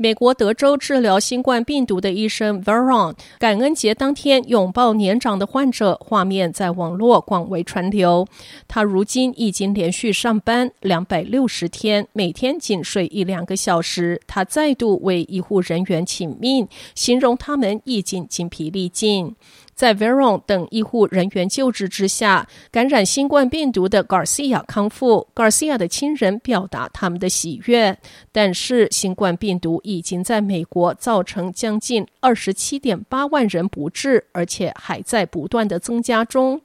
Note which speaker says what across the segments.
Speaker 1: 美国德州治疗新冠病毒的医生 Veron 感恩节当天拥抱年长的患者，画面在网络广为传流。他如今已经连续上班两百六十天，每天仅睡一两个小时。他再度为医护人员请命，形容他们已经精疲力尽。在 Veron 等医护人员救治之下，感染新冠病毒的 Garcia 康复。Garcia 的亲人表达他们的喜悦，但是新冠病毒已经在美国造成将近二十七点八万人不治，而且还在不断的增加中。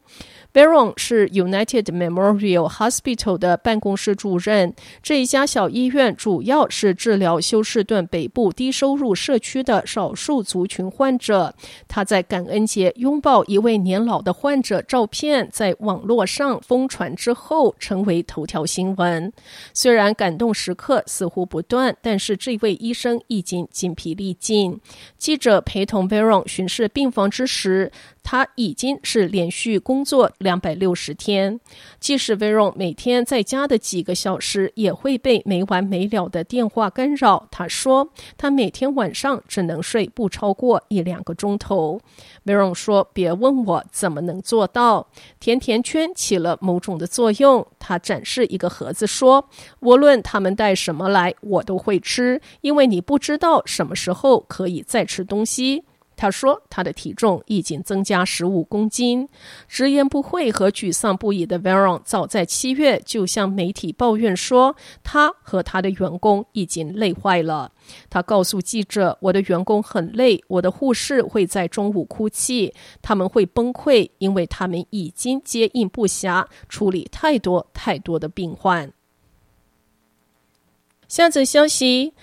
Speaker 1: Veron 是 United Memorial Hospital 的办公室主任。这一家小医院主要是治疗休士顿北部低收入社区的少数族群患者。他在感恩节拥抱一位年老的患者照片在网络上疯传之后，成为头条新闻。虽然感动时刻似乎不断，但是这位医生已经筋疲力尽。记者陪同 Veron 巡视病房之时，他已经是连续工作两百六十天，即使 Veron 每天在家的几个小时也会被没完没了的电话干扰。他说，他每天晚上只能睡不超过一两个钟头。Veron 说：“别问我怎么能做到。”甜甜圈起了某种的作用。他展示一个盒子说：“无论他们带什么来，我都会吃，因为你不知道什么时候可以再吃东西。”他说，他的体重已经增加十五公斤。直言不讳和沮丧不已的 Veron 早在七月就向媒体抱怨说，他和他的员工已经累坏了。他告诉记者：“我的员工很累，我的护士会在中午哭泣，他们会崩溃，因为他们已经接应不暇，处理太多太多的病患。”下则消息。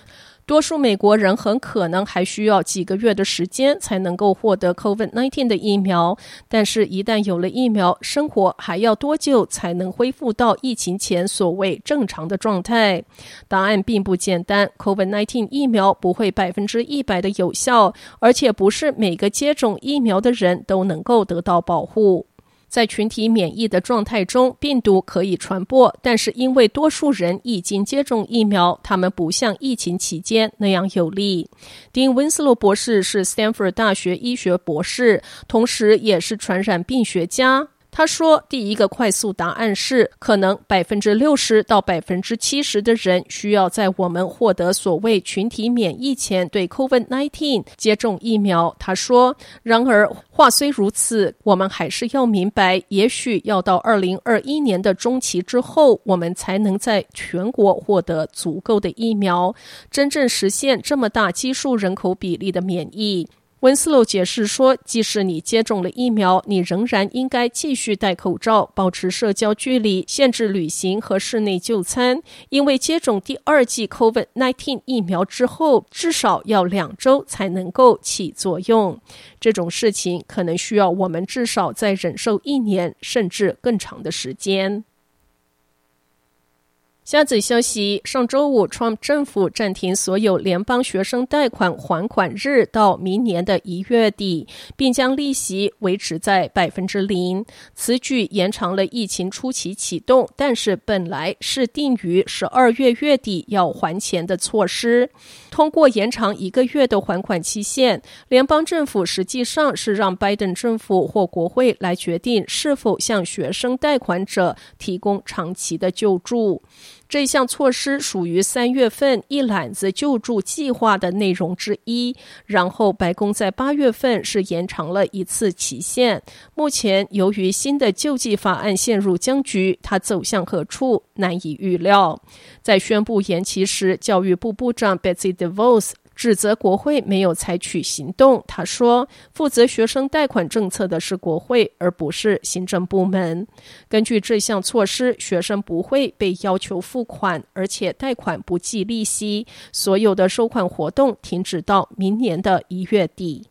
Speaker 1: 多数美国人很可能还需要几个月的时间才能够获得 COVID-19 的疫苗，但是，一旦有了疫苗，生活还要多久才能恢复到疫情前所谓正常的状态？答案并不简单。COVID-19 疫苗不会百分之一百的有效，而且不是每个接种疫苗的人都能够得到保护。在群体免疫的状态中，病毒可以传播，但是因为多数人已经接种疫苗，他们不像疫情期间那样有利。丁温斯洛博士是斯坦福大学医学博士，同时也是传染病学家。他说：“第一个快速答案是，可能百分之六十到百分之七十的人需要在我们获得所谓群体免疫前对 COVID-19 接种疫苗。”他说：“然而，话虽如此，我们还是要明白，也许要到二零二一年的中期之后，我们才能在全国获得足够的疫苗，真正实现这么大基数人口比例的免疫。”温斯洛解释说，即使你接种了疫苗，你仍然应该继续戴口罩、保持社交距离、限制旅行和室内就餐，因为接种第二剂 COVID-19 疫苗之后，至少要两周才能够起作用。这种事情可能需要我们至少再忍受一年，甚至更长的时间。下子消息：上周五，Trump 政府暂停所有联邦学生贷款还款日到明年的一月底，并将利息维持在百分之零。此举延长了疫情初期启动，但是本来是定于十二月月底要还钱的措施。通过延长一个月的还款期限，联邦政府实际上是让拜登政府或国会来决定是否向学生贷款者提供长期的救助。这项措施属于三月份一揽子救助计划的内容之一。然后，白宫在八月份是延长了一次期限。目前，由于新的救济法案陷入僵局，它走向何处难以预料。在宣布延期时，教育部部长 Betsy DeVos。指责国会没有采取行动。他说，负责学生贷款政策的是国会，而不是行政部门。根据这项措施，学生不会被要求付款，而且贷款不计利息。所有的收款活动停止到明年的一月底。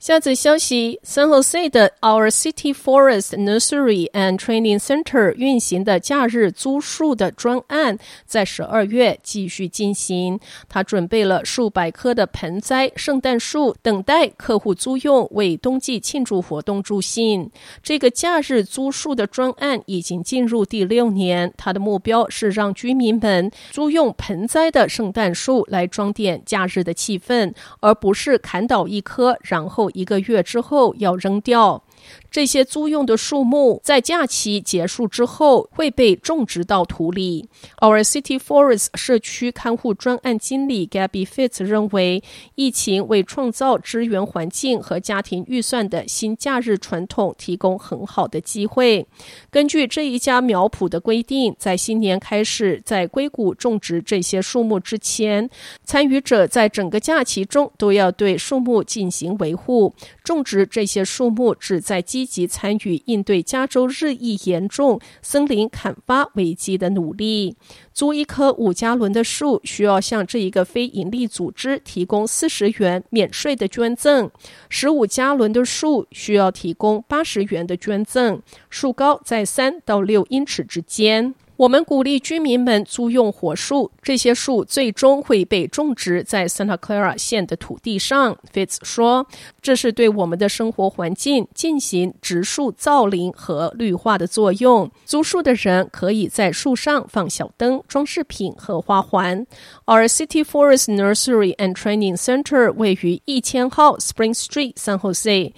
Speaker 1: 下则消息：San Jose 的 Our City Forest Nursery and Training Center 运行的假日租树的专案，在十二月继续进行。他准备了数百棵的盆栽、圣诞树，等待客户租用，为冬季庆祝活动助兴。这个假日租树的专案已经进入第六年，他的目标是让居民们租用盆栽的圣诞树来装点假日的气氛，而不是砍倒一棵，然后。一个月之后要扔掉。这些租用的树木在假期结束之后会被种植到土里。Our City Forest 社区看护专案经理 Gabby Fitz 认为，疫情为创造支援环境和家庭预算的新假日传统提供很好的机会。根据这一家苗圃的规定，在新年开始在硅谷种植这些树木之前，参与者在整个假期中都要对树木进行维护。种植这些树木旨在积极参与应对加州日益严重森林砍伐危机的努力。租一棵五加仑的树需要向这一个非营利组织提供四十元免税的捐赠，十五加仑的树需要提供八十元的捐赠，树高在三到六英尺之间。我们鼓励居民们租用火树，这些树最终会被种植在 Santa Clara 县的土地上。Fitz 说：“这是对我们的生活环境进行植树造林和绿化的作用。租树的人可以在树上放小灯、装饰品和花环。” Our City Forest Nursery and Training Center 位于一千号 Spring Street San Jose。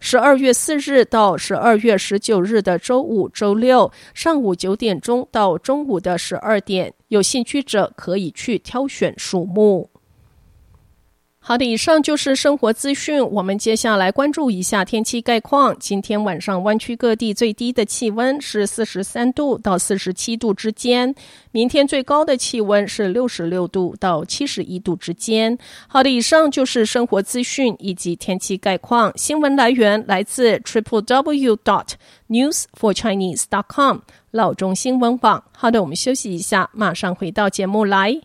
Speaker 1: 十二月四日到十二月十九日的周五、周六上午九点钟到中午的十二点，有兴趣者可以去挑选树木。好的，以上就是生活资讯。我们接下来关注一下天气概况。今天晚上湾区各地最低的气温是四十三度到四十七度之间，明天最高的气温是六十六度到七十一度之间。好的，以上就是生活资讯以及天气概况。新闻来源来自 triple w dot news for chinese dot com 老中新闻网。好的，我们休息一下，马上回到节目来。